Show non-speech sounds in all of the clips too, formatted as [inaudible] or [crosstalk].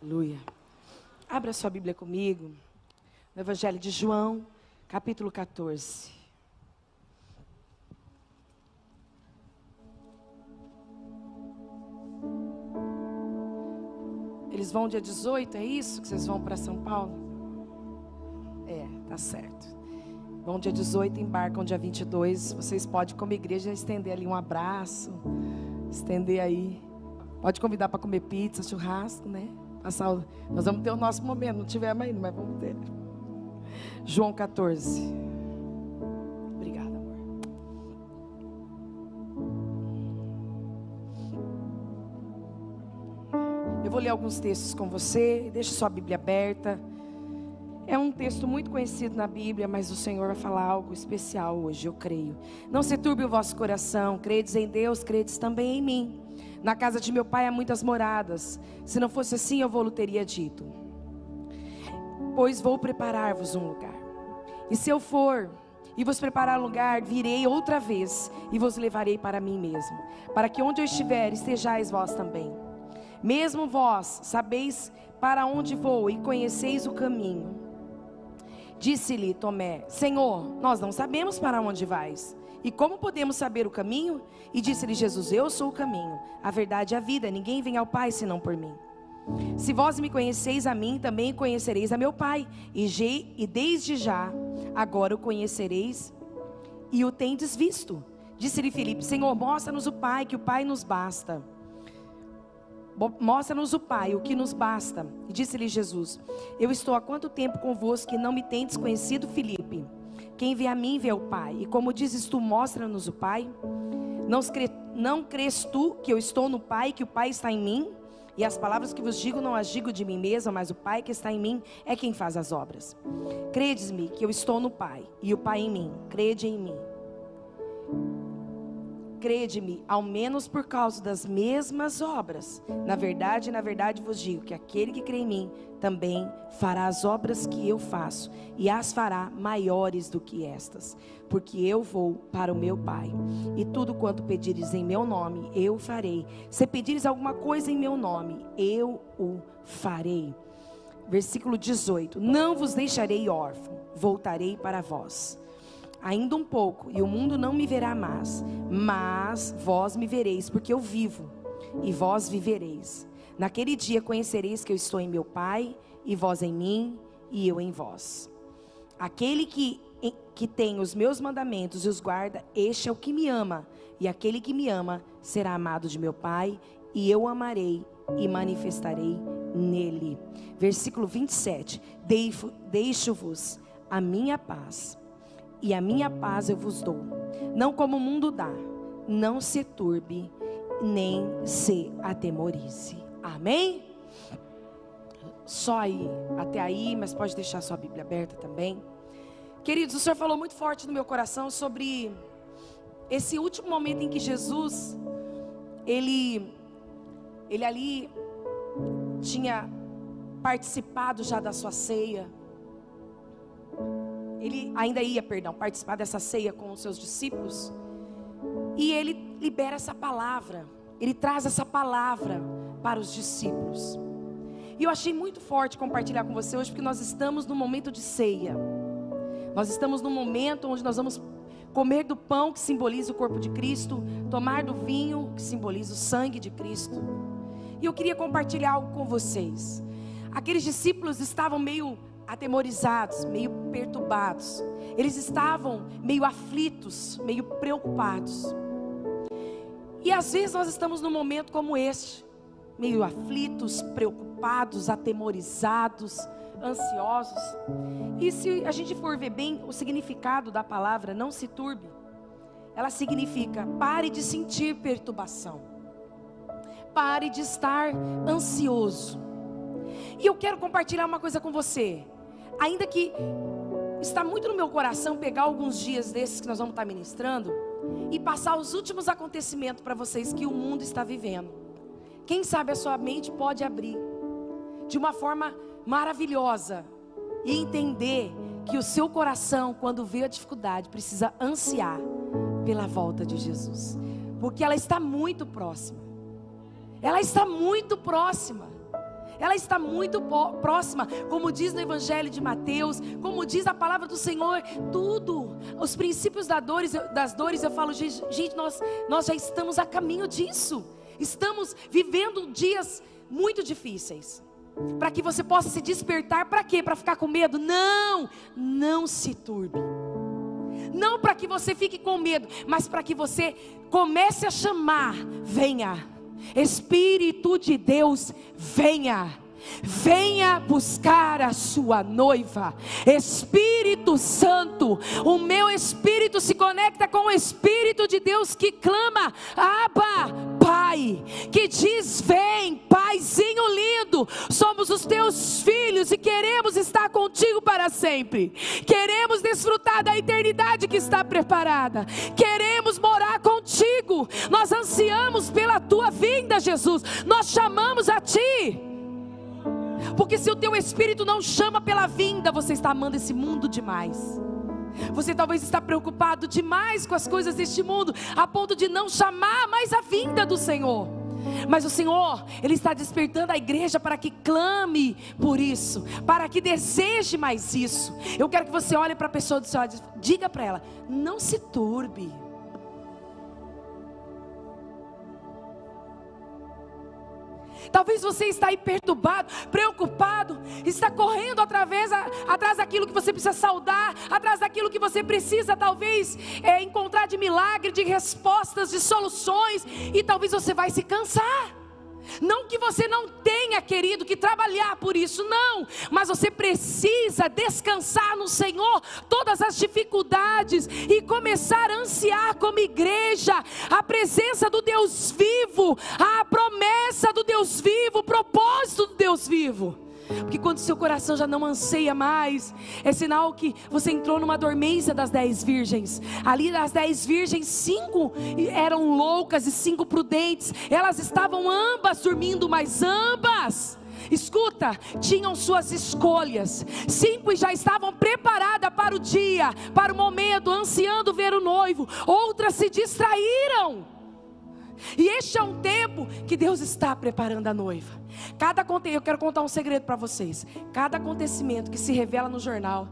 Aleluia. Abra sua Bíblia comigo. No Evangelho de João, capítulo 14. Eles vão dia 18, é isso que vocês vão para São Paulo? É, tá certo. Vão dia 18, embarcam dia 22. Vocês podem, como igreja, estender ali um abraço, estender aí. Pode convidar para comer pizza, churrasco, né? Passar. Nós vamos ter o nosso momento, não tivemos ainda, mas vamos ter. João 14. Obrigada, amor. Eu vou ler alguns textos com você. Deixe sua Bíblia aberta. É um texto muito conhecido na Bíblia, mas o Senhor vai falar algo especial hoje, eu creio. Não se turbe o vosso coração, credes em Deus, credes também em mim. Na casa de meu pai há muitas moradas. Se não fosse assim, eu vou teria dito. Pois vou preparar-vos um lugar. E se eu for e vos preparar lugar, virei outra vez e vos levarei para mim mesmo, para que onde eu estiver estejais vós também. Mesmo vós sabeis para onde vou e conheceis o caminho. Disse-lhe Tomé: Senhor, nós não sabemos para onde vais. E como podemos saber o caminho? E disse-lhe Jesus: Eu sou o caminho, a verdade e a vida. Ninguém vem ao Pai senão por mim. Se vós me conheceis a mim, também conhecereis a meu Pai. E, desde já, agora o conhecereis e o tendes visto. Disse-lhe Filipe: Senhor, mostra-nos o Pai, que o Pai nos basta. Mostra-nos o Pai, o que nos basta. E disse-lhe Jesus: Eu estou há quanto tempo convosco que não me tendes conhecido, Filipe? Quem vê a mim vê o Pai. E como dizes tu, mostra-nos o Pai. Não, cre, não crês tu que eu estou no Pai, que o Pai está em mim? E as palavras que vos digo não as digo de mim mesma, mas o Pai que está em mim é quem faz as obras. Credes-me que eu estou no Pai e o Pai em mim. Crede em mim. Crede-me, ao menos por causa das mesmas obras. Na verdade, na verdade vos digo que aquele que crê em mim também fará as obras que eu faço, e as fará maiores do que estas, porque eu vou para o meu Pai. E tudo quanto pedires em meu nome, eu farei. Se pedires alguma coisa em meu nome, eu o farei. Versículo 18: Não vos deixarei órfão, voltarei para vós. Ainda um pouco, e o mundo não me verá mais, mas vós me vereis, porque eu vivo, e vós vivereis. Naquele dia conhecereis que eu estou em meu Pai, e vós em mim, e eu em vós. Aquele que, que tem os meus mandamentos e os guarda, este é o que me ama, e aquele que me ama será amado de meu Pai, e eu amarei e manifestarei nele. Versículo 27. Deixo-vos a minha paz e a minha paz eu vos dou. Não como o mundo dá, não se turbe, nem se atemorize. Amém? Só aí, até aí, mas pode deixar sua Bíblia aberta também. Queridos, o Senhor falou muito forte no meu coração sobre esse último momento em que Jesus, ele, ele ali tinha participado já da sua ceia ele ainda ia, perdão, participar dessa ceia com os seus discípulos. E ele libera essa palavra, ele traz essa palavra para os discípulos. E eu achei muito forte compartilhar com você hoje, porque nós estamos no momento de ceia. Nós estamos no momento onde nós vamos comer do pão que simboliza o corpo de Cristo, tomar do vinho que simboliza o sangue de Cristo. E eu queria compartilhar algo com vocês. Aqueles discípulos estavam meio atemorizados, meio perturbados. Eles estavam meio aflitos, meio preocupados. E às vezes nós estamos num momento como este, meio aflitos, preocupados, atemorizados, ansiosos. E se a gente for ver bem o significado da palavra, não se turbe, ela significa pare de sentir perturbação, pare de estar ansioso. E eu quero compartilhar uma coisa com você ainda que está muito no meu coração pegar alguns dias desses que nós vamos estar ministrando e passar os últimos acontecimentos para vocês que o mundo está vivendo. Quem sabe a sua mente pode abrir de uma forma maravilhosa e entender que o seu coração, quando vê a dificuldade, precisa ansiar pela volta de Jesus, porque ela está muito próxima. Ela está muito próxima. Ela está muito próxima, como diz no Evangelho de Mateus, como diz a palavra do Senhor, tudo, os princípios das dores, das dores eu falo, gente, nós, nós já estamos a caminho disso, estamos vivendo dias muito difíceis, para que você possa se despertar, para quê? Para ficar com medo? Não, não se turbe. Não para que você fique com medo, mas para que você comece a chamar: venha, Espírito de Deus, venha. Venha buscar a sua noiva, Espírito Santo. O meu espírito se conecta com o Espírito de Deus que clama, Abba, Pai, que diz: Vem, Paizinho lindo, somos os teus filhos e queremos estar contigo para sempre. Queremos desfrutar da eternidade que está preparada. Queremos morar contigo. Nós ansiamos pela tua vinda, Jesus. Nós chamamos a ti. Porque se o teu espírito não chama pela vinda, você está amando esse mundo demais. Você talvez está preocupado demais com as coisas deste mundo, a ponto de não chamar mais a vinda do Senhor. Mas o Senhor, Ele está despertando a igreja para que clame por isso, para que deseje mais isso. Eu quero que você olhe para a pessoa do lado e diga para ela: não se turbe. Talvez você está aí perturbado, preocupado, está correndo através, atrás daquilo que você precisa saudar, atrás daquilo que você precisa, talvez, é, encontrar de milagre, de respostas, de soluções, e talvez você vai se cansar. Não que você não tenha, querido, que trabalhar por isso, não. Mas você precisa descansar no Senhor todas as dificuldades e começar a ansiar como igreja a presença do Deus vivo, a promessa do Deus vivo, o propósito do Deus vivo. Porque quando seu coração já não anseia mais, é sinal que você entrou numa dormência das dez virgens. Ali das dez virgens, cinco eram loucas e cinco prudentes. Elas estavam ambas dormindo, mas ambas. Escuta, tinham suas escolhas. Cinco já estavam preparadas para o dia, para o momento, ansiando ver o noivo. Outras se distraíram. E este é um tempo que Deus está preparando a noiva. Cada eu quero contar um segredo para vocês. Cada acontecimento que se revela no jornal,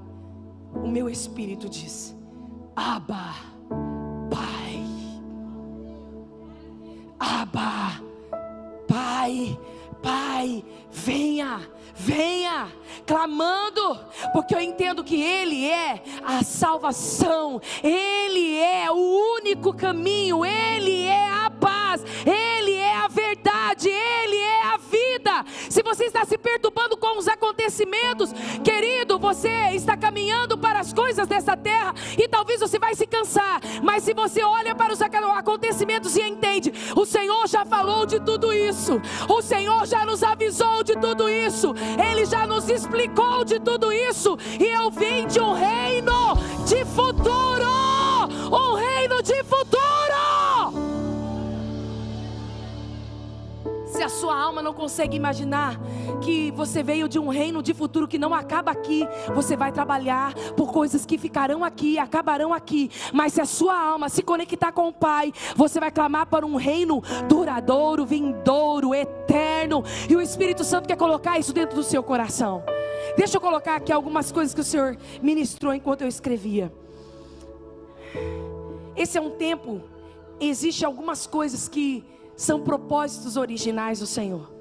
o meu espírito diz: Abba, Pai. Abba, Pai, Pai, venha, venha, clamando, porque eu entendo que Ele é a salvação, Ele é o único caminho, Ele é a paz, Ele é a verdade, Ele é a vida. Se você está se perturbando com os acontecimentos, querido, você está caminhando para as coisas dessa terra e talvez você vai se cansar, mas se você olha para os acontecimentos e entende, o Senhor já falou de tudo isso, o Senhor já nos avisou de tudo isso, Ele já nos explicou de tudo isso, e eu vim de um reino de futuro, um reino de futuro. Se a sua alma não consegue imaginar que você veio de um reino de futuro que não acaba aqui, você vai trabalhar por coisas que ficarão aqui, acabarão aqui. Mas se a sua alma se conectar com o Pai, você vai clamar para um reino duradouro, vindouro, eterno. E o Espírito Santo quer colocar isso dentro do seu coração. Deixa eu colocar aqui algumas coisas que o Senhor ministrou enquanto eu escrevia. Esse é um tempo, existe algumas coisas que são propósitos originais do Senhor.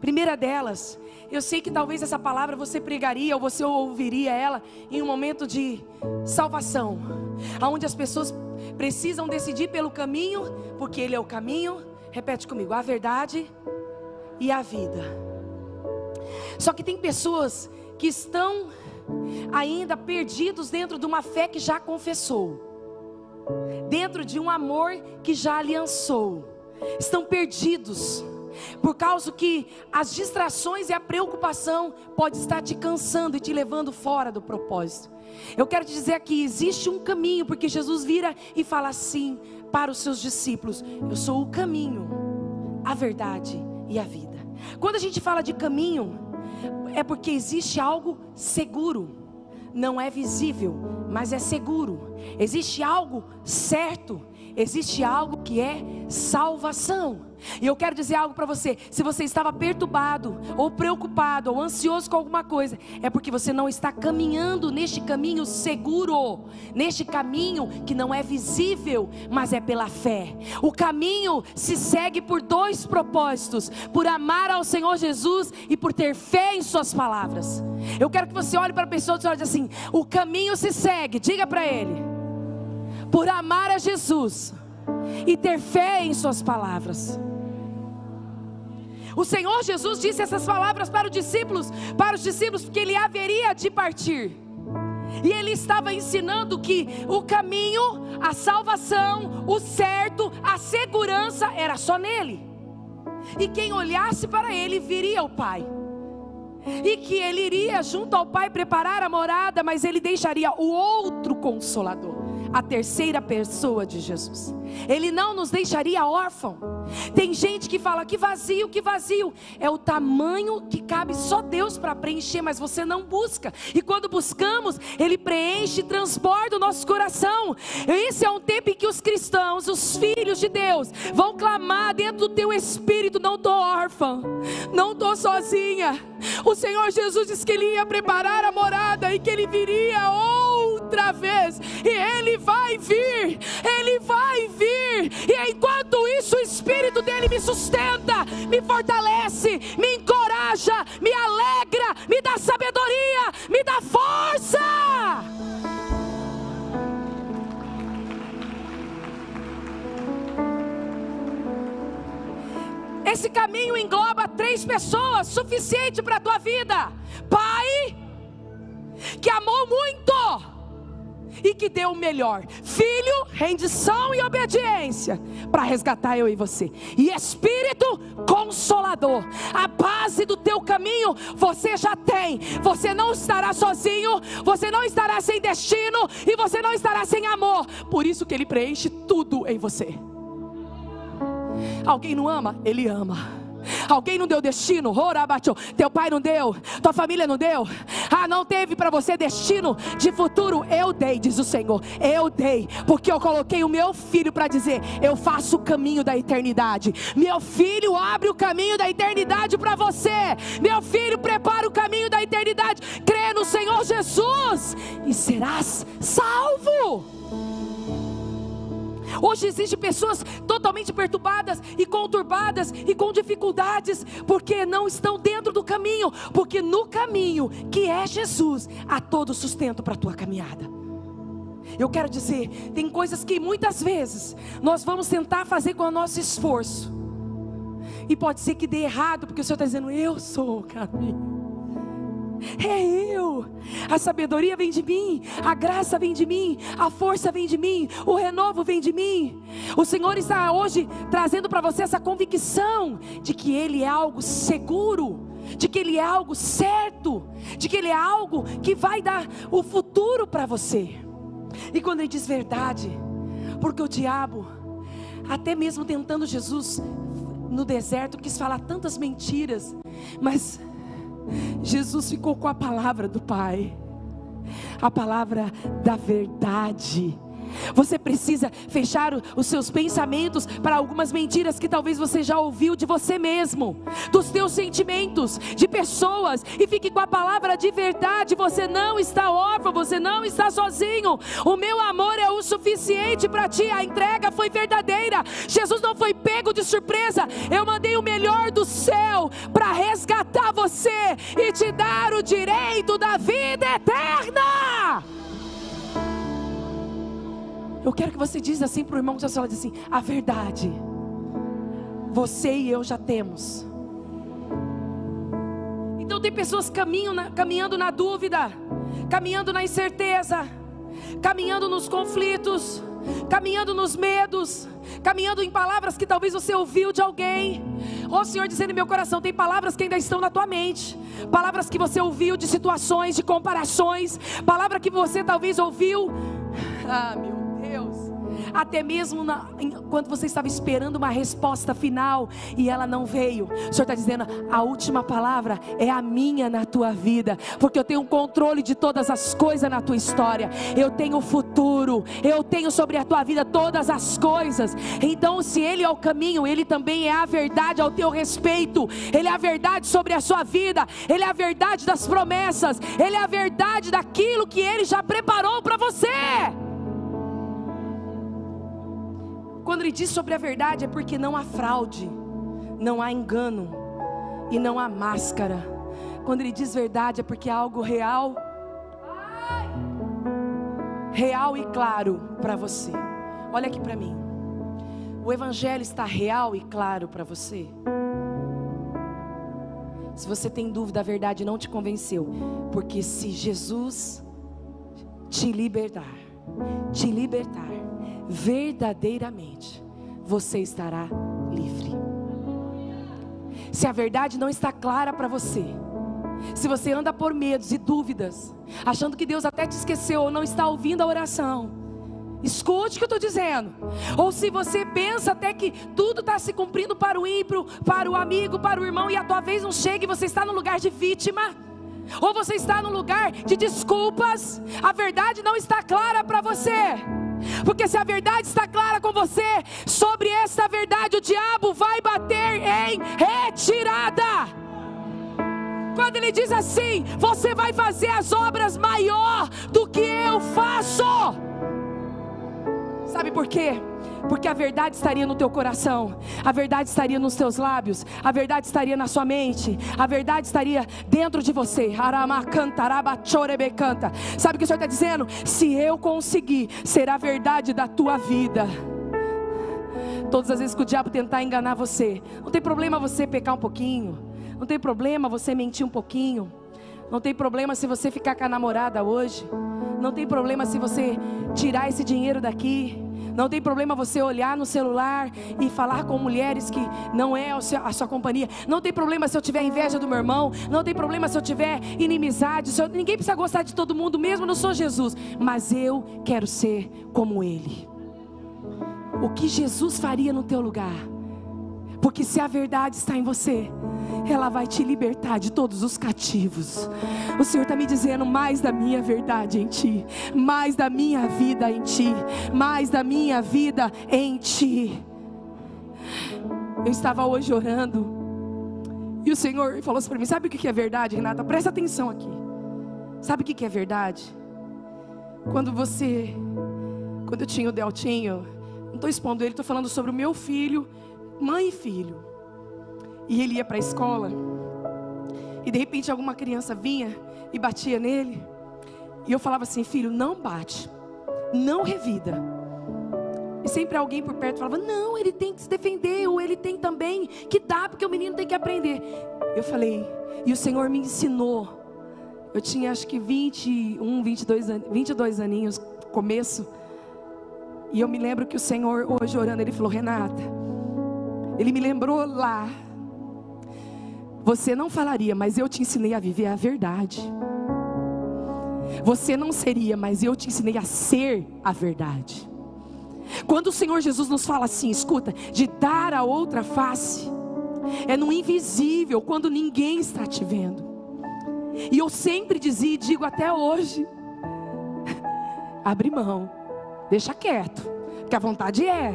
Primeira delas, eu sei que talvez essa palavra você pregaria ou você ouviria ela em um momento de salvação, onde as pessoas precisam decidir pelo caminho, porque Ele é o caminho. Repete comigo: a verdade e a vida. Só que tem pessoas que estão ainda perdidos dentro de uma fé que já confessou, dentro de um amor que já aliançou estão perdidos. Por causa que as distrações e a preocupação pode estar te cansando e te levando fora do propósito. Eu quero te dizer que existe um caminho, porque Jesus vira e fala assim para os seus discípulos: Eu sou o caminho, a verdade e a vida. Quando a gente fala de caminho, é porque existe algo seguro, não é visível, mas é seguro. Existe algo certo, existe algo que é salvação. E eu quero dizer algo para você: se você estava perturbado, ou preocupado, ou ansioso com alguma coisa, é porque você não está caminhando neste caminho seguro, neste caminho que não é visível, mas é pela fé. O caminho se segue por dois propósitos: por amar ao Senhor Jesus e por ter fé em Suas palavras. Eu quero que você olhe para a pessoa e diga assim: o caminho se segue, diga para ele, por amar a Jesus e ter fé em Suas palavras. O Senhor Jesus disse essas palavras para os discípulos, para os discípulos, porque ele haveria de partir. E ele estava ensinando que o caminho, a salvação, o certo, a segurança era só nele. E quem olhasse para ele viria o Pai. E que ele iria junto ao Pai preparar a morada, mas ele deixaria o outro consolador a terceira pessoa de Jesus. Ele não nos deixaria órfão. Tem gente que fala que vazio, que vazio. É o tamanho que cabe só Deus para preencher, mas você não busca. E quando buscamos, Ele preenche e transborda o nosso coração. Esse é um tempo em que os cristãos, os filhos de Deus, vão clamar dentro do teu espírito: não estou órfã, não estou sozinha. O Senhor Jesus disse que Ele ia preparar a morada e que Ele viria outra vez. E Ele vai vir, Ele vai vir. E enquanto isso, o Espírito dele me sustenta, me fortalece, me encoraja, me alegra, me dá sabedoria, me dá força. Esse caminho engloba três pessoas, suficiente para a tua vida: Pai, que amou muito e que deu o melhor. Filho, rendição e obediência para resgatar eu e você. E Espírito Consolador, a base do teu caminho você já tem. Você não estará sozinho, você não estará sem destino e você não estará sem amor. Por isso que ele preenche tudo em você. Alguém não ama? Ele ama. Alguém não deu destino? Teu pai não deu, tua família não deu. Ah, não teve para você destino de futuro? Eu dei, diz o Senhor. Eu dei, porque eu coloquei o meu filho para dizer: Eu faço o caminho da eternidade. Meu filho abre o caminho da eternidade para você. Meu filho prepara o caminho da eternidade. Crê no Senhor Jesus e serás salvo. Hoje existem pessoas totalmente perturbadas e conturbadas e com dificuldades, porque não estão dentro do caminho, porque no caminho que é Jesus há todo sustento para a tua caminhada. Eu quero dizer, tem coisas que muitas vezes nós vamos tentar fazer com o nosso esforço, e pode ser que dê errado, porque o Senhor está dizendo: Eu sou o caminho. É eu. A sabedoria vem de mim, a graça vem de mim, a força vem de mim, o renovo vem de mim. O Senhor está hoje trazendo para você essa convicção de que Ele é algo seguro, de que Ele é algo certo, de que Ele é algo que vai dar o futuro para você. E quando Ele diz verdade, porque o diabo, até mesmo tentando Jesus no deserto, quis falar tantas mentiras, mas Jesus ficou com a palavra do Pai, a palavra da verdade. Você precisa fechar os seus pensamentos para algumas mentiras que talvez você já ouviu de você mesmo, dos teus sentimentos, de pessoas, e fique com a palavra de verdade. Você não está órfão, você não está sozinho. O meu amor é o suficiente para ti. A entrega foi verdadeira. Jesus não foi pego de surpresa. Eu mandei o melhor do céu para resgatar você e te dar o direito da vida eterna. Eu quero que você diz assim para o irmão que está diz assim: a verdade, você e eu já temos. Então tem pessoas na, caminhando na dúvida, caminhando na incerteza, caminhando nos conflitos, caminhando nos medos, caminhando em palavras que talvez você ouviu de alguém. Ó oh, Senhor, dizendo em meu coração, tem palavras que ainda estão na tua mente, palavras que você ouviu de situações, de comparações, palavra que você talvez ouviu. Ah, meu até mesmo na, quando você estava esperando uma resposta final e ela não veio. O Senhor está dizendo: a última palavra é a minha na tua vida, porque eu tenho um controle de todas as coisas na tua história, eu tenho o futuro, eu tenho sobre a tua vida todas as coisas. Então, se Ele é o caminho, Ele também é a verdade ao teu respeito, Ele é a verdade sobre a sua vida, Ele é a verdade das promessas, Ele é a verdade daquilo que Ele já preparou para você. Quando ele diz sobre a verdade, é porque não há fraude, não há engano e não há máscara. Quando ele diz verdade, é porque é algo real, real e claro para você. Olha aqui para mim. O Evangelho está real e claro para você? Se você tem dúvida, a verdade não te convenceu. Porque se Jesus te libertar, te libertar verdadeiramente, você estará livre. Se a verdade não está clara para você, se você anda por medos e dúvidas, achando que Deus até te esqueceu ou não está ouvindo a oração, Escute o que eu estou dizendo. Ou se você pensa até que tudo está se cumprindo para o ímpio, para o amigo, para o irmão, e a tua vez não chega e você está no lugar de vítima. Ou você está no lugar de desculpas, a verdade não está clara para você. Porque se a verdade está clara com você, sobre essa verdade o diabo vai bater em retirada. Quando ele diz assim: Você vai fazer as obras maior do que eu faço. Sabe por quê? Porque a verdade estaria no teu coração, a verdade estaria nos teus lábios, a verdade estaria na sua mente, a verdade estaria dentro de você. Sabe o que o Senhor está dizendo? Se eu conseguir ser a verdade da tua vida, todas as vezes que o diabo tentar enganar você, não tem problema você pecar um pouquinho, não tem problema você mentir um pouquinho, não tem problema se você ficar com a namorada hoje. Não tem problema se você tirar esse dinheiro daqui. Não tem problema você olhar no celular e falar com mulheres que não é a sua companhia. Não tem problema se eu tiver inveja do meu irmão. Não tem problema se eu tiver inimizade. Eu, ninguém precisa gostar de todo mundo, mesmo não sou Jesus. Mas eu quero ser como Ele. O que Jesus faria no teu lugar? Porque se a verdade está em você, ela vai te libertar de todos os cativos. O Senhor está me dizendo mais da minha verdade em ti, mais da minha vida em ti, mais da minha vida em ti. Eu estava hoje orando e o Senhor falou assim para mim: Sabe o que é verdade, Renata? Presta atenção aqui. Sabe o que é verdade? Quando você, quando eu tinha o Deltinho, não estou expondo ele, estou falando sobre o meu filho mãe e filho. E ele ia para a escola. E de repente alguma criança vinha e batia nele. E eu falava assim: Filho, não bate. Não revida. E sempre alguém por perto falava: Não, ele tem que se defender. Ou ele tem também que dar, porque o menino tem que aprender. Eu falei: E o Senhor me ensinou. Eu tinha acho que 21, 22, 22 aninhos, começo. E eu me lembro que o Senhor, hoje orando, ele falou: Renata ele me lembrou lá. Você não falaria, mas eu te ensinei a viver a verdade. Você não seria, mas eu te ensinei a ser a verdade. Quando o Senhor Jesus nos fala assim, escuta, de dar a outra face, é no invisível, quando ninguém está te vendo. E eu sempre dizia e digo até hoje: [laughs] abre mão, deixa quieto, que a vontade é.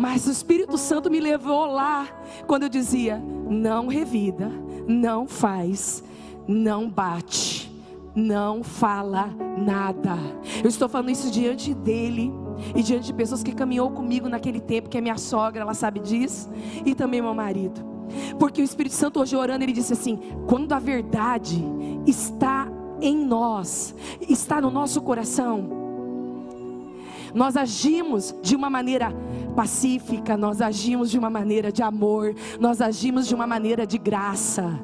Mas o Espírito Santo me levou lá quando eu dizia: não revida, não faz, não bate, não fala nada. Eu estou falando isso diante dele e diante de pessoas que caminhou comigo naquele tempo, que é minha sogra, ela sabe disso, e também meu marido. Porque o Espírito Santo hoje orando, ele disse assim: quando a verdade está em nós, está no nosso coração, nós agimos de uma maneira pacífica, nós agimos de uma maneira de amor, nós agimos de uma maneira de graça.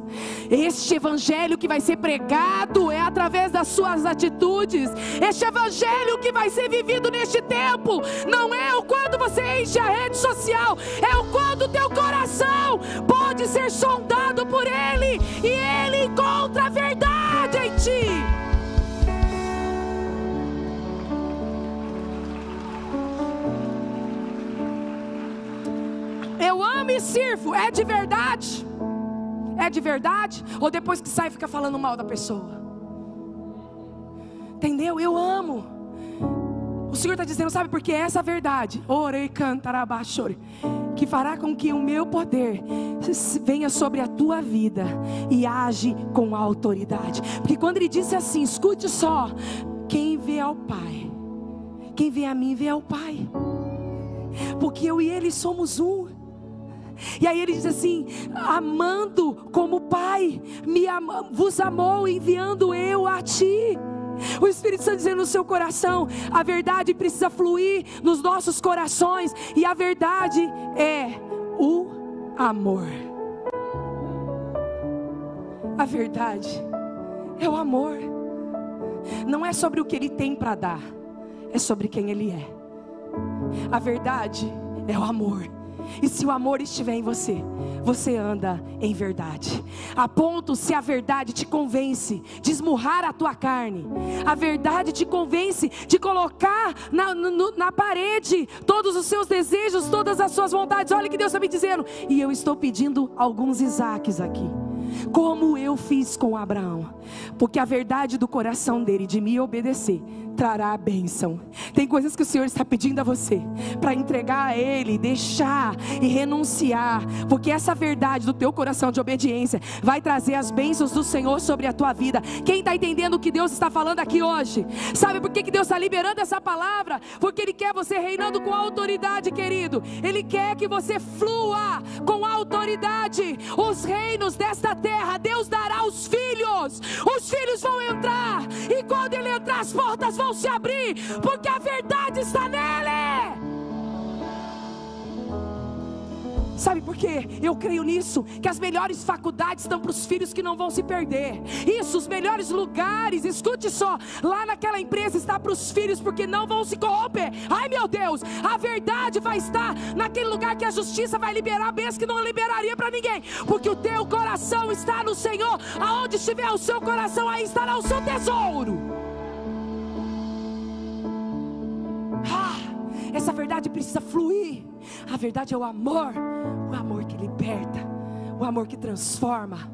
Este evangelho que vai ser pregado é através das suas atitudes. Este evangelho que vai ser vivido neste tempo não é o quando você enche a rede social, é o quando o teu coração pode ser sondado por ele e ele lhe sirvo, é de verdade? É de verdade? Ou depois que sai fica falando mal da pessoa? Entendeu? Eu amo. O Senhor está dizendo, sabe por que essa verdade? Orei cantarabachore. Que fará com que o meu poder venha sobre a tua vida e age com autoridade. Porque quando ele disse assim, escute só: quem vê ao Pai, quem vê a mim vê ao Pai. Porque eu e ele somos um. E aí ele diz assim: amando como Pai me ama, vos amou, enviando eu a ti. O Espírito Santo dizendo no seu coração: a verdade precisa fluir nos nossos corações, e a verdade é o amor. A verdade é o amor. Não é sobre o que ele tem para dar, é sobre quem ele é. A verdade é o amor. E se o amor estiver em você, você anda em verdade. A ponto, se a verdade te convence de esmurrar a tua carne, a verdade te convence de colocar na, no, na parede todos os seus desejos, todas as suas vontades. Olha que Deus está me dizendo. E eu estou pedindo alguns Isaques aqui como eu fiz com Abraão, porque a verdade do coração dele de me obedecer trará a bênção. Tem coisas que o Senhor está pedindo a você para entregar a Ele, deixar e renunciar, porque essa verdade do teu coração de obediência vai trazer as bênçãos do Senhor sobre a tua vida. Quem está entendendo o que Deus está falando aqui hoje? Sabe por que, que Deus está liberando essa palavra? Porque Ele quer você reinando com autoridade, querido. Ele quer que você flua com autoridade. Os reinos desta terra, Deus dará aos filhos. Os filhos vão entrar, e quando Ele entrar, as portas vão se abrir, porque a verdade está nele. Sabe por quê? Eu creio nisso, que as melhores faculdades estão para os filhos que não vão se perder. Isso, os melhores lugares, escute só, lá naquela empresa está para os filhos porque não vão se corromper. Ai meu Deus, a verdade vai estar naquele lugar que a justiça vai liberar bens que não liberaria para ninguém, porque o teu coração está no Senhor. Aonde estiver o seu coração, aí estará o seu tesouro. Essa verdade precisa fluir. A verdade é o amor, o amor que liberta, o amor que transforma.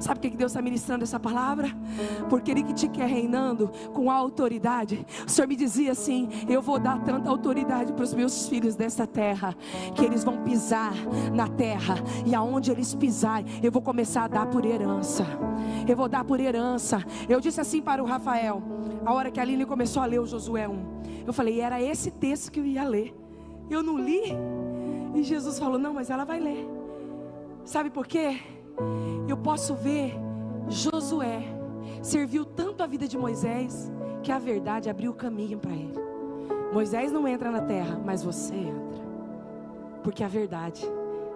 Sabe por que Deus está ministrando essa palavra? Porque Ele que te quer reinando com autoridade. O Senhor me dizia assim: Eu vou dar tanta autoridade para os meus filhos dessa terra, que eles vão pisar na terra, e aonde eles pisarem, eu vou começar a dar por herança. Eu vou dar por herança. Eu disse assim para o Rafael a hora que a Aline começou a ler o Josué 1. Eu falei, era esse texto que eu ia ler. Eu não li. E Jesus falou: Não, mas ela vai ler. Sabe por quê? Eu posso ver Josué serviu tanto a vida de Moisés que a verdade abriu o caminho para ele. Moisés não entra na terra, mas você entra, porque a verdade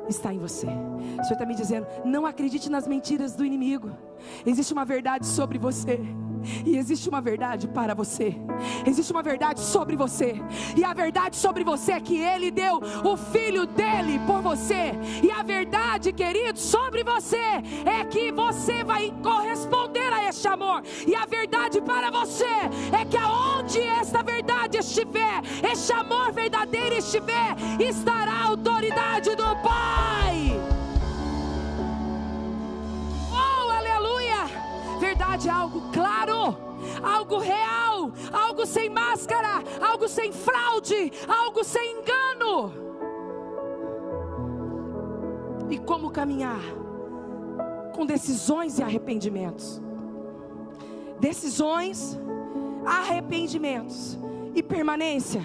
está em você. O Senhor está me dizendo: não acredite nas mentiras do inimigo, existe uma verdade sobre você. E existe uma verdade para você. Existe uma verdade sobre você. E a verdade sobre você é que Ele deu o Filho dele por você. E a verdade, querido, sobre você é que você vai corresponder a este amor. E a verdade para você é que aonde esta verdade estiver, este amor verdadeiro estiver, estará a autoridade do Pai. Verdade é algo claro, algo real, algo sem máscara, algo sem fraude, algo sem engano. E como caminhar? Com decisões e arrependimentos. Decisões, arrependimentos e permanência.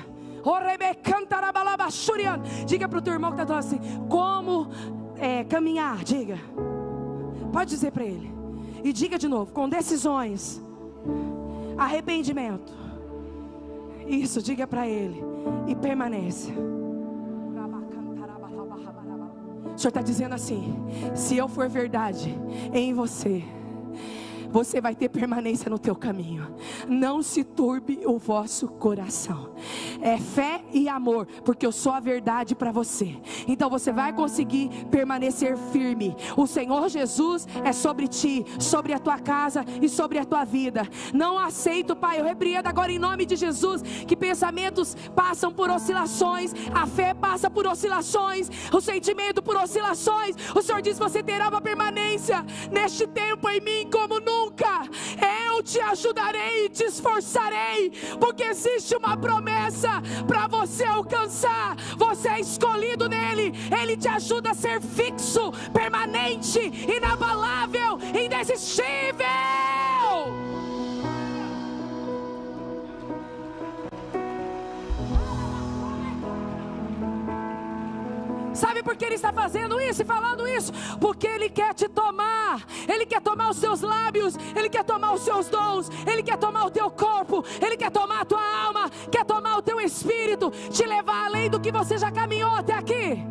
Diga para o teu irmão que está assim: como é, caminhar? Diga. Pode dizer para ele. E diga de novo, com decisões, arrependimento. Isso, diga para ele. E permaneça. O Senhor está dizendo assim: se eu for verdade em você, você vai ter permanência no teu caminho. Não se turbe o vosso coração. É fé e amor, porque eu sou a verdade para você. Então você vai conseguir permanecer firme. O Senhor Jesus é sobre ti, sobre a tua casa e sobre a tua vida. Não aceito, Pai, eu repreendo agora em nome de Jesus que pensamentos passam por oscilações, a fé passa por oscilações, o sentimento por oscilações. O Senhor diz: você terá uma permanência neste tempo em mim como nunca. Eu te ajudarei e te esforçarei, porque existe uma promessa para você alcançar. Você é escolhido nele, ele te ajuda a ser fixo, permanente, inabalável, indesistível. Sabe por que ele está fazendo isso e falando isso? Porque ele quer te tomar, ele quer tomar os seus lábios, ele quer tomar os seus dons, ele quer tomar o teu corpo, ele quer tomar a tua alma, quer tomar o teu espírito, te levar além do que você já caminhou até aqui.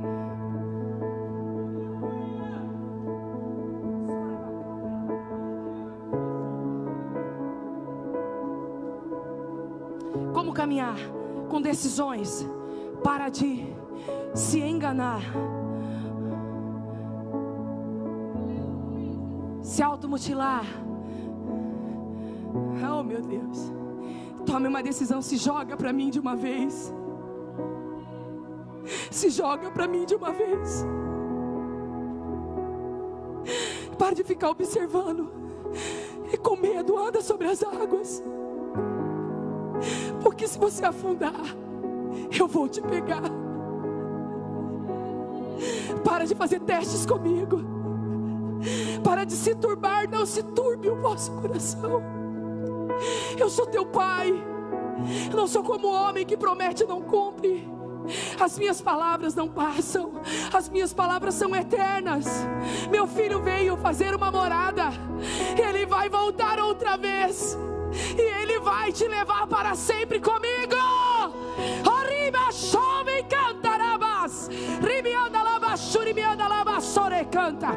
Como caminhar com decisões? Para de se enganar, se automutilar. Oh meu Deus, tome uma decisão, se joga para mim de uma vez. Se joga para mim de uma vez. Pare de ficar observando e com medo anda sobre as águas. Porque se você afundar, eu vou te pegar. Para de fazer testes comigo. Para de se turbar, não se turbe o vosso coração. Eu sou teu pai. Não sou como homem que promete e não cumpre. As minhas palavras não passam, as minhas palavras são eternas. Meu filho veio fazer uma morada, ele vai voltar outra vez, e ele vai te levar para sempre comigo. Canta.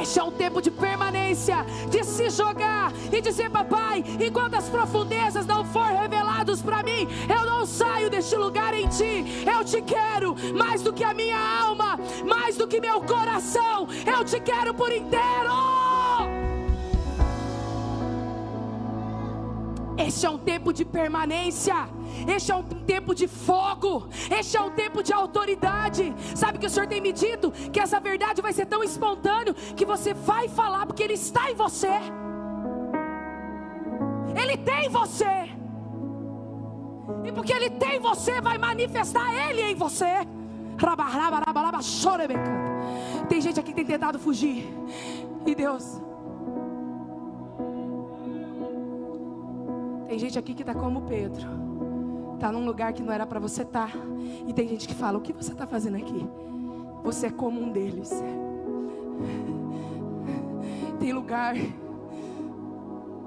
Este é um tempo de permanência, de se jogar e dizer, papai, enquanto as profundezas não for revelados para mim, eu não saio deste lugar em ti. Eu te quero mais do que a minha alma, mais do que meu coração. Eu te quero por inteiro. Este é um tempo de permanência. Este é um tempo de fogo. Este é um tempo de autoridade. Sabe que o Senhor tem me dito que essa verdade vai ser tão espontâneo que você vai falar porque Ele está em você. Ele tem você. E porque Ele tem você, vai manifestar Ele em você. Tem gente aqui que tem tentado fugir. E Deus. Tem gente aqui que está como Pedro. Está num lugar que não era para você estar. Tá. E tem gente que fala: O que você está fazendo aqui? Você é como um deles. Tem lugar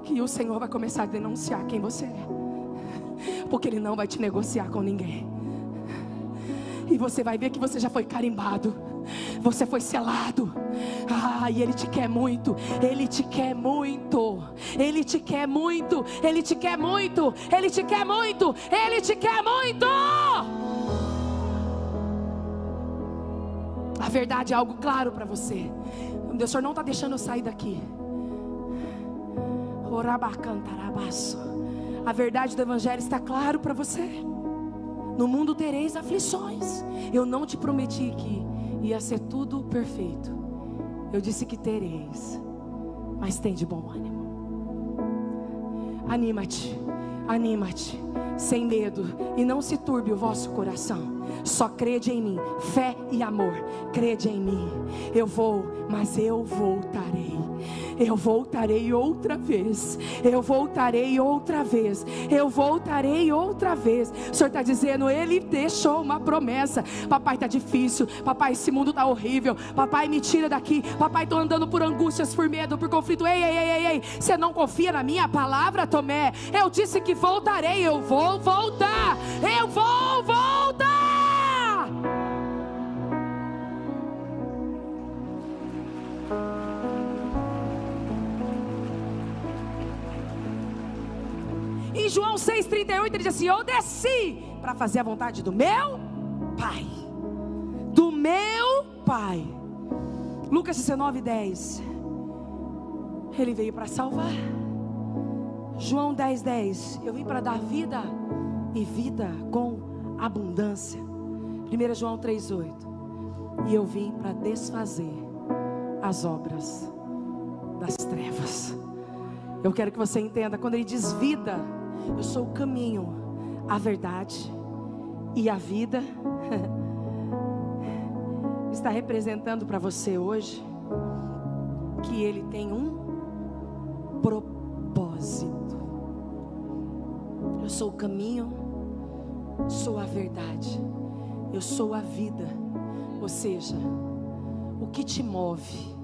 que o Senhor vai começar a denunciar quem você é. Porque Ele não vai te negociar com ninguém. E você vai ver que você já foi carimbado. Você foi selado. Ah, e Ele te quer muito. Ele te quer muito. Ele te quer muito. Ele te quer muito. Ele te quer muito. Ele te quer muito. A verdade é algo claro para você. O Senhor não está deixando eu sair daqui. A verdade do Evangelho está claro para você. No mundo tereis aflições. Eu não te prometi que ia ser tudo perfeito. Eu disse que tereis, mas tem de bom ânimo. Anima-te, anima-te, sem medo, e não se turbe o vosso coração. Só crede em mim, fé e amor. Crede em mim. Eu vou, mas eu voltarei. Eu voltarei outra vez. Eu voltarei outra vez. Eu voltarei outra vez. O Senhor está dizendo, Ele deixou uma promessa. Papai, está difícil. Papai, esse mundo está horrível. Papai, me tira daqui. Papai, estou andando por angústias, por medo, por conflito. Ei, ei, ei, ei, ei. Você não confia na minha palavra, Tomé? Eu disse que voltarei. Eu vou voltar. Eu vou voltar. João 6,38 ele diz assim: Eu desci para fazer a vontade do meu Pai. Do meu Pai. Lucas 19, 10. Ele veio para salvar. João 10, 10. Eu vim para dar vida e vida com abundância. 1 João 3, 8. E eu vim para desfazer as obras das trevas. Eu quero que você entenda, quando ele diz vida, eu sou o caminho, a verdade e a vida. [laughs] Está representando para você hoje que ele tem um propósito. Eu sou o caminho, sou a verdade, eu sou a vida. Ou seja, o que te move?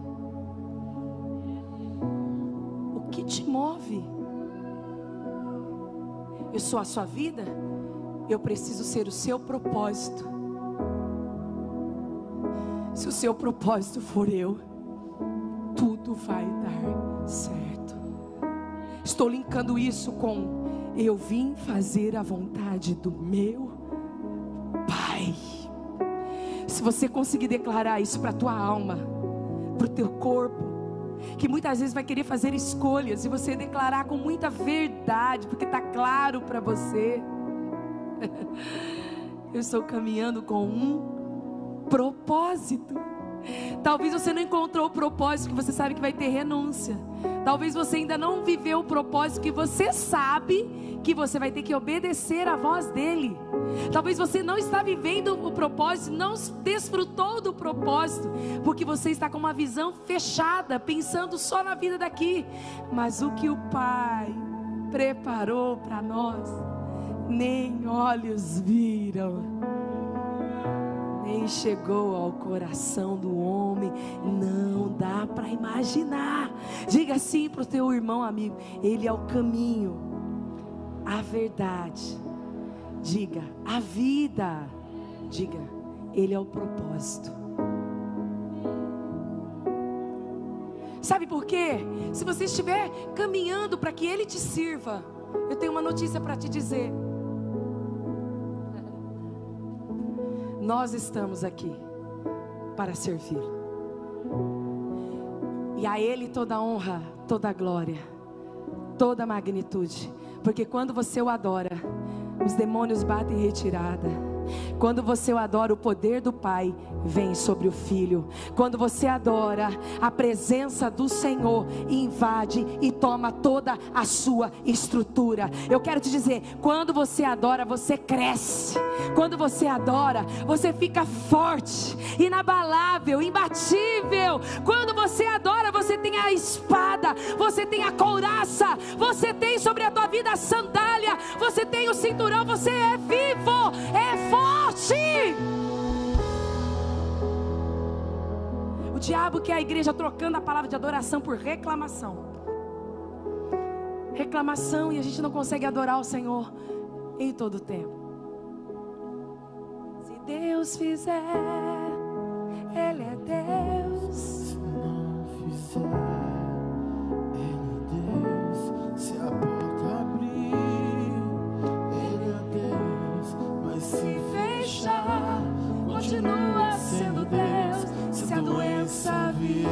O que te move? Eu sou a sua vida? Eu preciso ser o seu propósito. Se o seu propósito for eu, tudo vai dar certo. Estou linkando isso com eu vim fazer a vontade do meu Pai. Se você conseguir declarar isso para a tua alma, para o teu corpo, que muitas vezes vai querer fazer escolhas e você declarar com muita verdade, porque está claro para você. [laughs] Eu estou caminhando com um propósito. Talvez você não encontrou o propósito que você sabe que vai ter renúncia. Talvez você ainda não viveu o propósito que você sabe que você vai ter que obedecer à voz dele. Talvez você não está vivendo o propósito, não desfrutou do propósito, porque você está com uma visão fechada, pensando só na vida daqui. Mas o que o Pai preparou para nós, nem olhos viram nem chegou ao coração do homem, não dá para imaginar. Diga assim para o teu irmão amigo: Ele é o caminho, a verdade. Diga, a vida. Diga, Ele é o propósito. Sabe por quê? Se você estiver caminhando para que Ele te sirva, eu tenho uma notícia para te dizer. Nós estamos aqui para servir. E a Ele toda honra, toda glória, toda magnitude. Porque quando você o adora, os demônios batem em retirada quando você adora, o poder do Pai vem sobre o Filho. Quando você adora, a presença do Senhor invade e toma toda a sua estrutura. Eu quero te dizer, quando você adora, você cresce. Quando você adora, você fica forte, inabalável, imbatível. Quando você adora, você tem a espada, você tem a couraça, você tem sobre a tua vida a sandália, você tem o cinturão, você é vivo, é forte forte. O diabo quer a igreja trocando a palavra de adoração por reclamação. Reclamação e a gente não consegue adorar o Senhor em todo o tempo. Se Deus fizer, Ele é Deus. Se não fizer. Continua sendo Deus. Se a doença vier,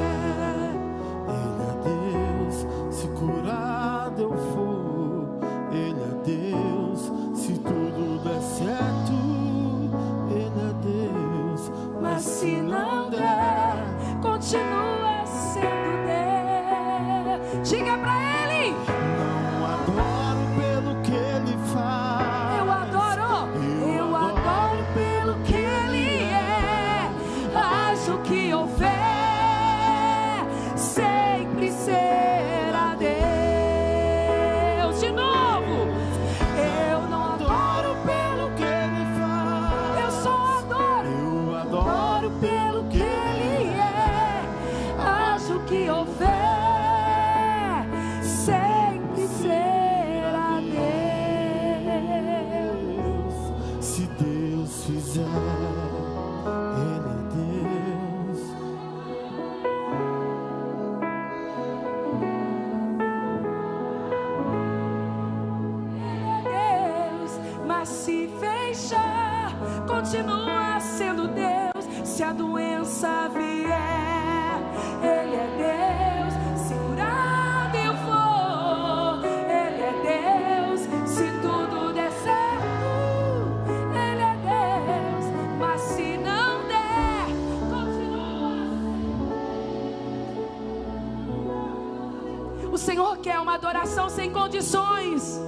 adoração sem condições.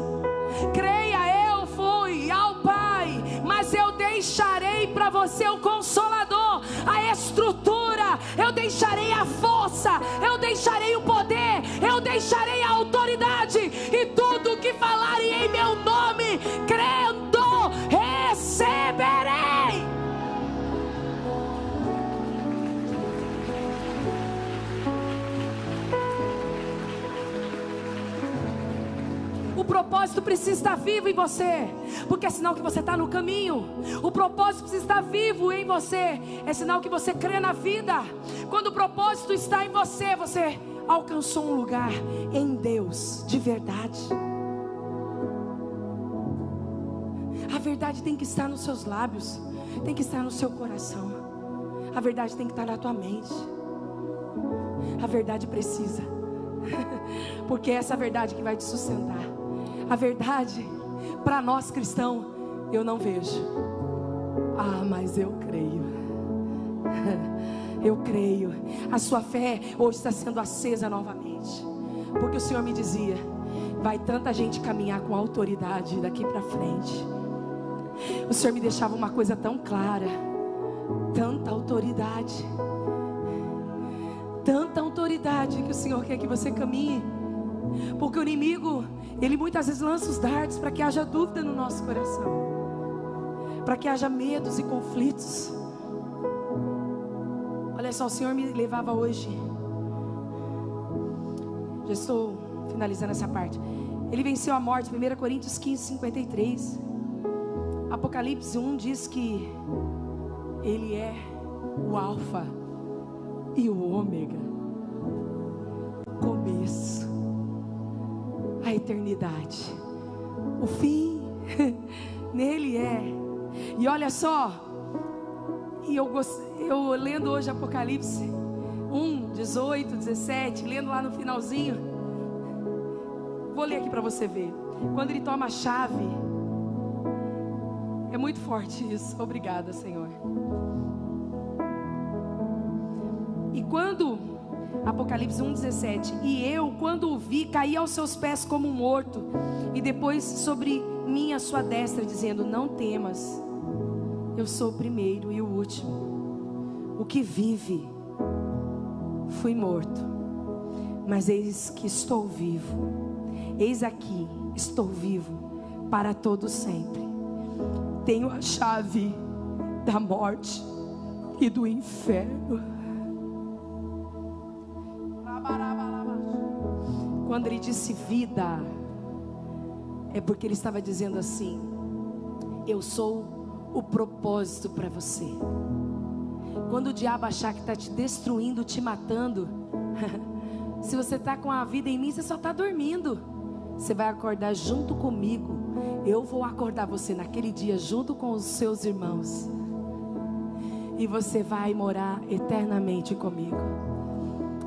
Creia, eu fui ao Pai, mas eu deixarei para você o consolador, a estrutura, eu deixarei a força, eu deixarei o poder, eu deixarei a autoridade propósito precisa estar vivo em você, porque é sinal que você está no caminho. O propósito precisa estar vivo em você, é sinal que você crê na vida. Quando o propósito está em você, você alcançou um lugar em Deus de verdade. A verdade tem que estar nos seus lábios, tem que estar no seu coração. A verdade tem que estar na tua mente. A verdade precisa, [laughs] porque é essa verdade que vai te sustentar. A verdade, para nós cristãos, eu não vejo. Ah, mas eu creio. [laughs] Eu creio. A sua fé hoje está sendo acesa novamente. Porque o Senhor me dizia: vai tanta gente caminhar com autoridade daqui para frente. O Senhor me deixava uma coisa tão clara, tanta autoridade, tanta autoridade que o Senhor quer que você caminhe. Porque o inimigo, ele muitas vezes lança os dardos para que haja dúvida no nosso coração, para que haja medos e conflitos. Olha só, o Senhor me levava hoje. Já estou finalizando essa parte. Ele venceu a morte, 1 Coríntios 15, 53. Apocalipse 1 diz que Ele é o Alfa e o Ômega, começo, a eternidade, o fim, [laughs] nele é. E olha só, e eu, eu lendo hoje Apocalipse 1, 18, 17, lendo lá no finalzinho, vou ler aqui para você ver. Quando ele toma a chave, é muito forte isso. Obrigada, Senhor. E quando Apocalipse 1:17, e eu, quando o vi, caí aos seus pés como morto, e depois sobre mim a sua destra, dizendo: Não temas, eu sou o primeiro e o último, o que vive. Fui morto, mas eis que estou vivo. Eis aqui, estou vivo para todo sempre. Tenho a chave da morte e do inferno. Quando ele disse vida, é porque ele estava dizendo assim: Eu sou o propósito para você. Quando o diabo achar que está te destruindo, te matando, [laughs] se você está com a vida em mim, você só está dormindo. Você vai acordar junto comigo. Eu vou acordar você naquele dia junto com os seus irmãos. E você vai morar eternamente comigo.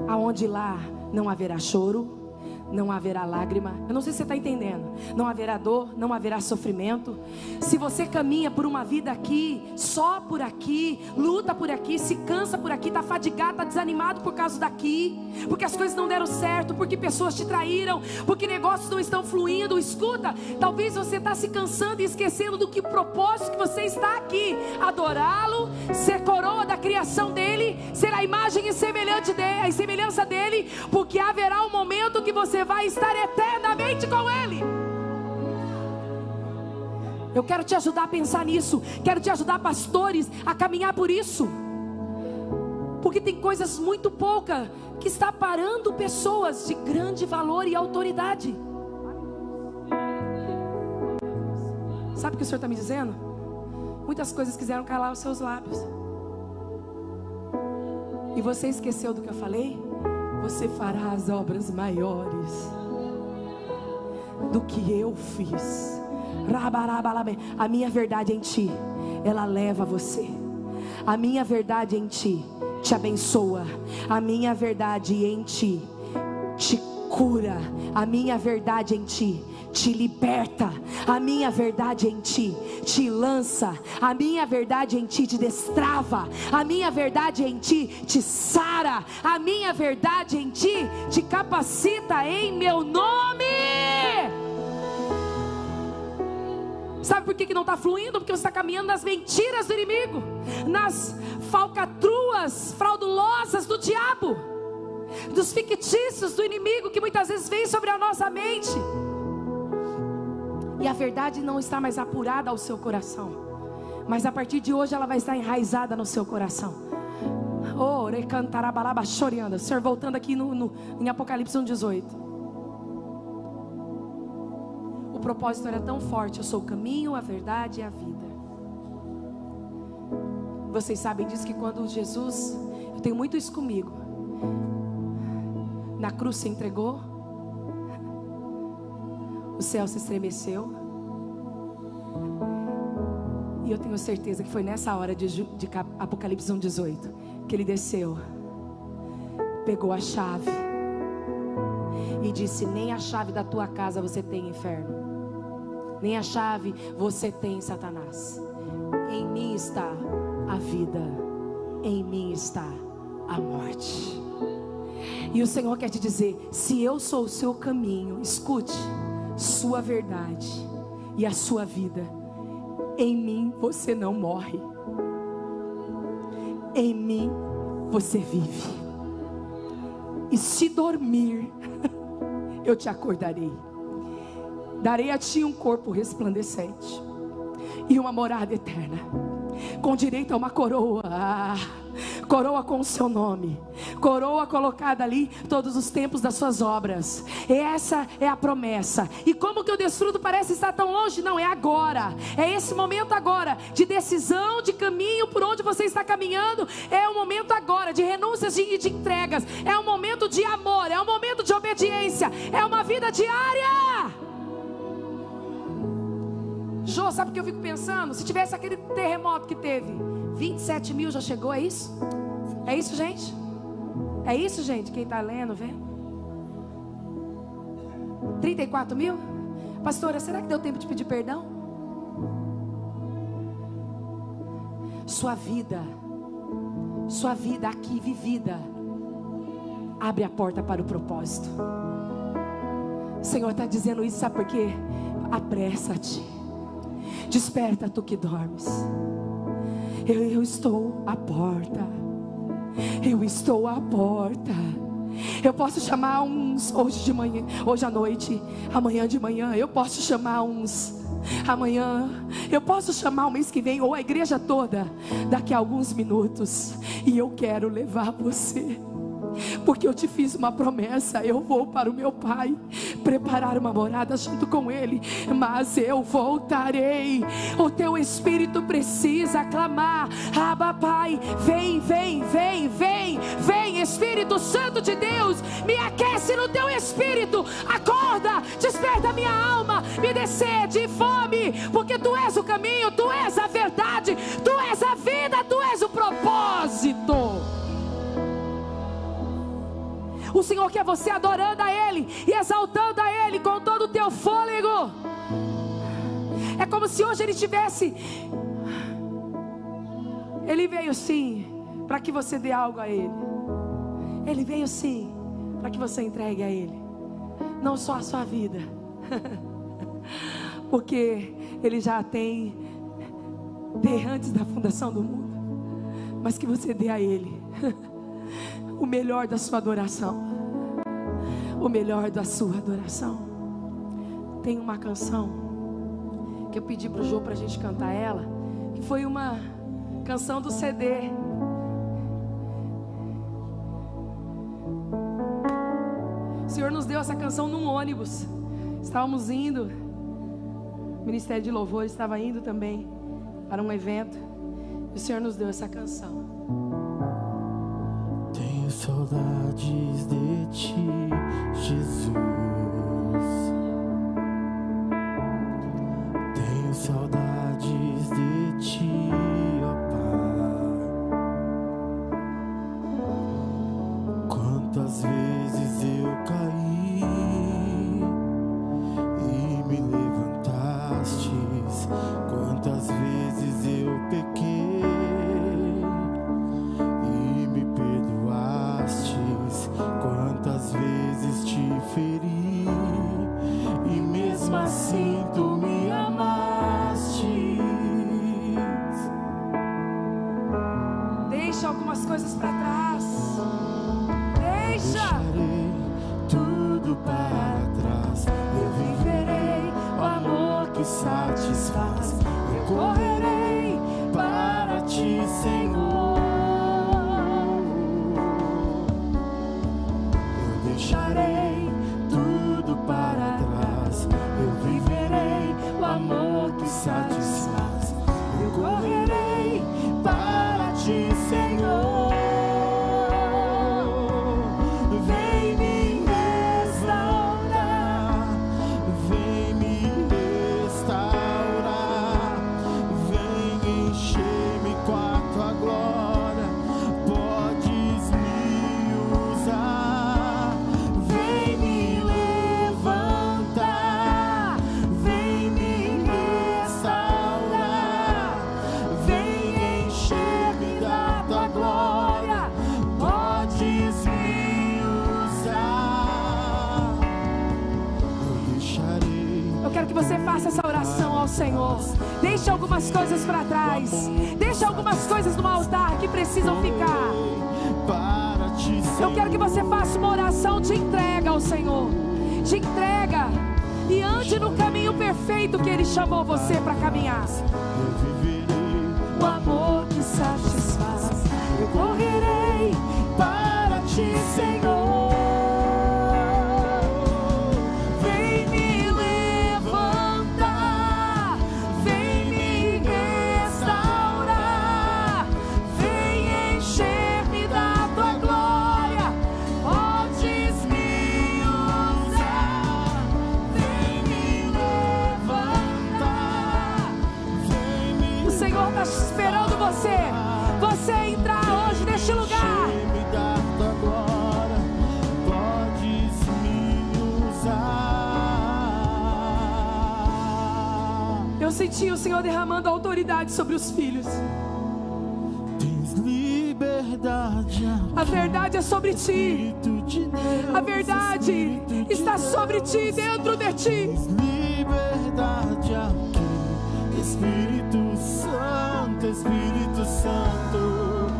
Aonde lá não haverá choro, não haverá lágrima. Eu não sei se você está entendendo. Não haverá dor, não haverá sofrimento. Se você caminha por uma vida aqui, só por aqui, luta por aqui, se cansa por aqui, está fadigado, está desanimado por causa daqui, porque as coisas não deram certo, porque pessoas te traíram, porque negócios não estão fluindo. Escuta, talvez você está se cansando e esquecendo do que propósito que você está aqui, adorá-lo, ser coroa da criação dele, ser a imagem e semelhança dele, porque haverá um momento que você vai estar eternamente com Ele. Eu quero te ajudar a pensar nisso. Quero te ajudar, pastores, a caminhar por isso. Porque tem coisas muito poucas que está parando pessoas de grande valor e autoridade. Sabe o que o Senhor está me dizendo? Muitas coisas quiseram calar os seus lábios. E você esqueceu do que eu falei? Você fará as obras maiores do que eu fiz. A minha verdade em ti ela leva você. A minha verdade em ti te abençoa. A minha verdade em ti te cura. A minha verdade em ti te liberta, a minha verdade em ti te lança, a minha verdade em ti te destrava, a minha verdade em ti te sara, a minha verdade em ti te capacita em meu nome. Sabe por que, que não está fluindo? Porque você está caminhando nas mentiras do inimigo, nas falcatruas fraudulosas do diabo, dos fictícios do inimigo que muitas vezes vem sobre a nossa mente e a verdade não está mais apurada ao seu coração, mas a partir de hoje ela vai estar enraizada no seu coração. Oh, recantarabalaba choreando. Senhor, voltando aqui no, no, em Apocalipse 1,18. O propósito era tão forte: eu sou o caminho, a verdade e a vida. Vocês sabem disso que quando Jesus, eu tenho muito isso comigo, na cruz se entregou, o céu se estremeceu. E eu tenho certeza que foi nessa hora de, de Apocalipse 1,18 que ele desceu, pegou a chave e disse: Nem a chave da tua casa você tem, inferno, nem a chave você tem, Satanás. Em mim está a vida, em mim está a morte. E o Senhor quer te dizer: se eu sou o seu caminho, escute sua verdade e a sua vida. Em mim você não morre. Em mim você vive. E se dormir, [laughs] eu te acordarei. Darei a ti um corpo resplandecente e uma morada eterna, com direito a uma coroa. Coroa com o seu nome, coroa colocada ali todos os tempos das suas obras. E essa é a promessa. E como que o desfruto parece estar tão longe? Não, é agora. É esse momento agora de decisão, de caminho por onde você está caminhando. É o momento agora de renúncias e de, de entregas. É um momento de amor, é um momento de obediência, é uma vida diária. Jô, sabe o que eu fico pensando? Se tivesse aquele terremoto que teve, 27 mil já chegou, é isso? É isso, gente? É isso, gente? Quem está lendo, vendo? 34 mil? Pastora, será que deu tempo de pedir perdão? Sua vida, sua vida aqui vivida, abre a porta para o propósito. O Senhor está dizendo isso, sabe por quê? Apressa-te, desperta tu que dormes. Eu, eu estou à porta. Eu estou à porta. Eu posso chamar uns hoje de manhã, hoje à noite, amanhã de manhã. Eu posso chamar uns amanhã. Eu posso chamar o mês que vem ou a igreja toda daqui a alguns minutos. E eu quero levar você porque eu te fiz uma promessa. Eu vou para o meu Pai preparar uma morada junto com Ele, mas eu voltarei. O teu espírito precisa clamar: Abba, Pai, vem, vem, vem, vem, vem, Espírito Santo de Deus, me aquece no teu espírito. Acorda, desperta minha alma, me dê sede e fome, porque tu és o caminho, tu és a verdade, tu és a vida, tu és o propósito. O Senhor quer você adorando a Ele e exaltando a Ele com todo o teu fôlego. É como se hoje Ele tivesse. Ele veio sim para que você dê algo a Ele. Ele veio sim para que você entregue a Ele. Não só a sua vida. [laughs] Porque Ele já tem de antes da fundação do mundo. Mas que você dê a Ele. [laughs] o melhor da sua adoração. O melhor da sua adoração. Tem uma canção que eu pedi para o João para a gente cantar ela, que foi uma canção do CD. O Senhor nos deu essa canção num ônibus. Estávamos indo, o Ministério de Louvor estava indo também para um evento. E o Senhor nos deu essa canção saudades de ti, Jesus. Tenho saudades algumas coisas para trás. Deixa algumas coisas no altar que precisam ficar. Eu quero que você faça uma oração de entrega ao Senhor. De entrega. E ande no caminho perfeito que Ele chamou você para caminhar. eu viverei O amor que satisfaz. Eu correrei para ti, Senhor. Senti o Senhor derramando autoridade sobre os filhos. Tens liberdade, A verdade é sobre ti. A verdade está sobre ti, dentro de ti. Tens liberdade aqui, Espírito Santo, Espírito Santo.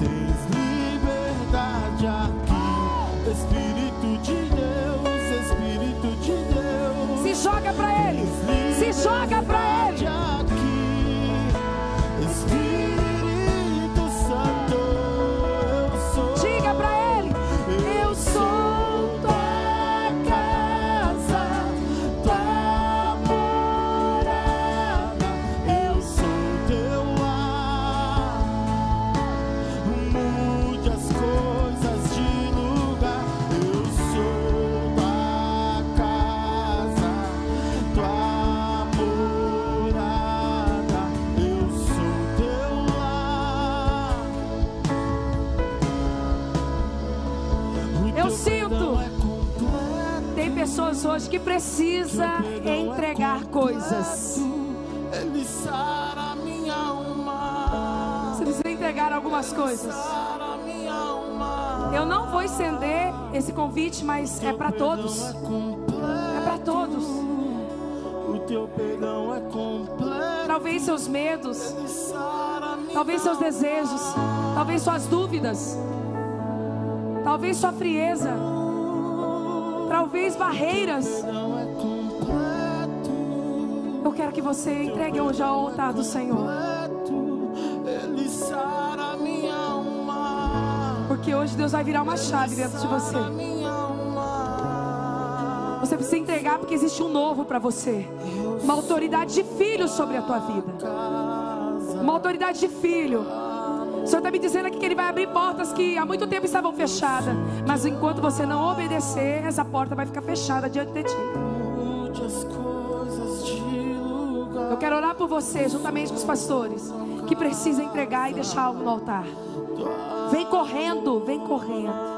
Tens liberdade aqui, Espírito de Deus, Espírito de Deus. Se joga pra Ele. Se joga pra que precisa entregar coisas. Ele sara minha alma. Você precisa entregar algumas coisas. Eu não vou estender esse convite, mas é para todos. É completo. É para todos. O teu perdão é completo. Talvez seus medos, talvez seus desejos, talvez suas dúvidas, talvez sua frieza, talvez barreiras. Eu quero que você entregue hoje ao altar do Senhor, porque hoje Deus vai virar uma chave dentro de você. Você precisa entregar porque existe um novo para você, uma autoridade de filho sobre a tua vida, uma autoridade de filho. O Senhor está me dizendo aqui que Ele vai abrir portas que há muito tempo estavam fechadas, mas enquanto você não obedecer, essa porta vai ficar fechada diante de ti. Eu quero orar por você, juntamente com os pastores, que precisa entregar e deixar algo no altar. Vem correndo, vem correndo.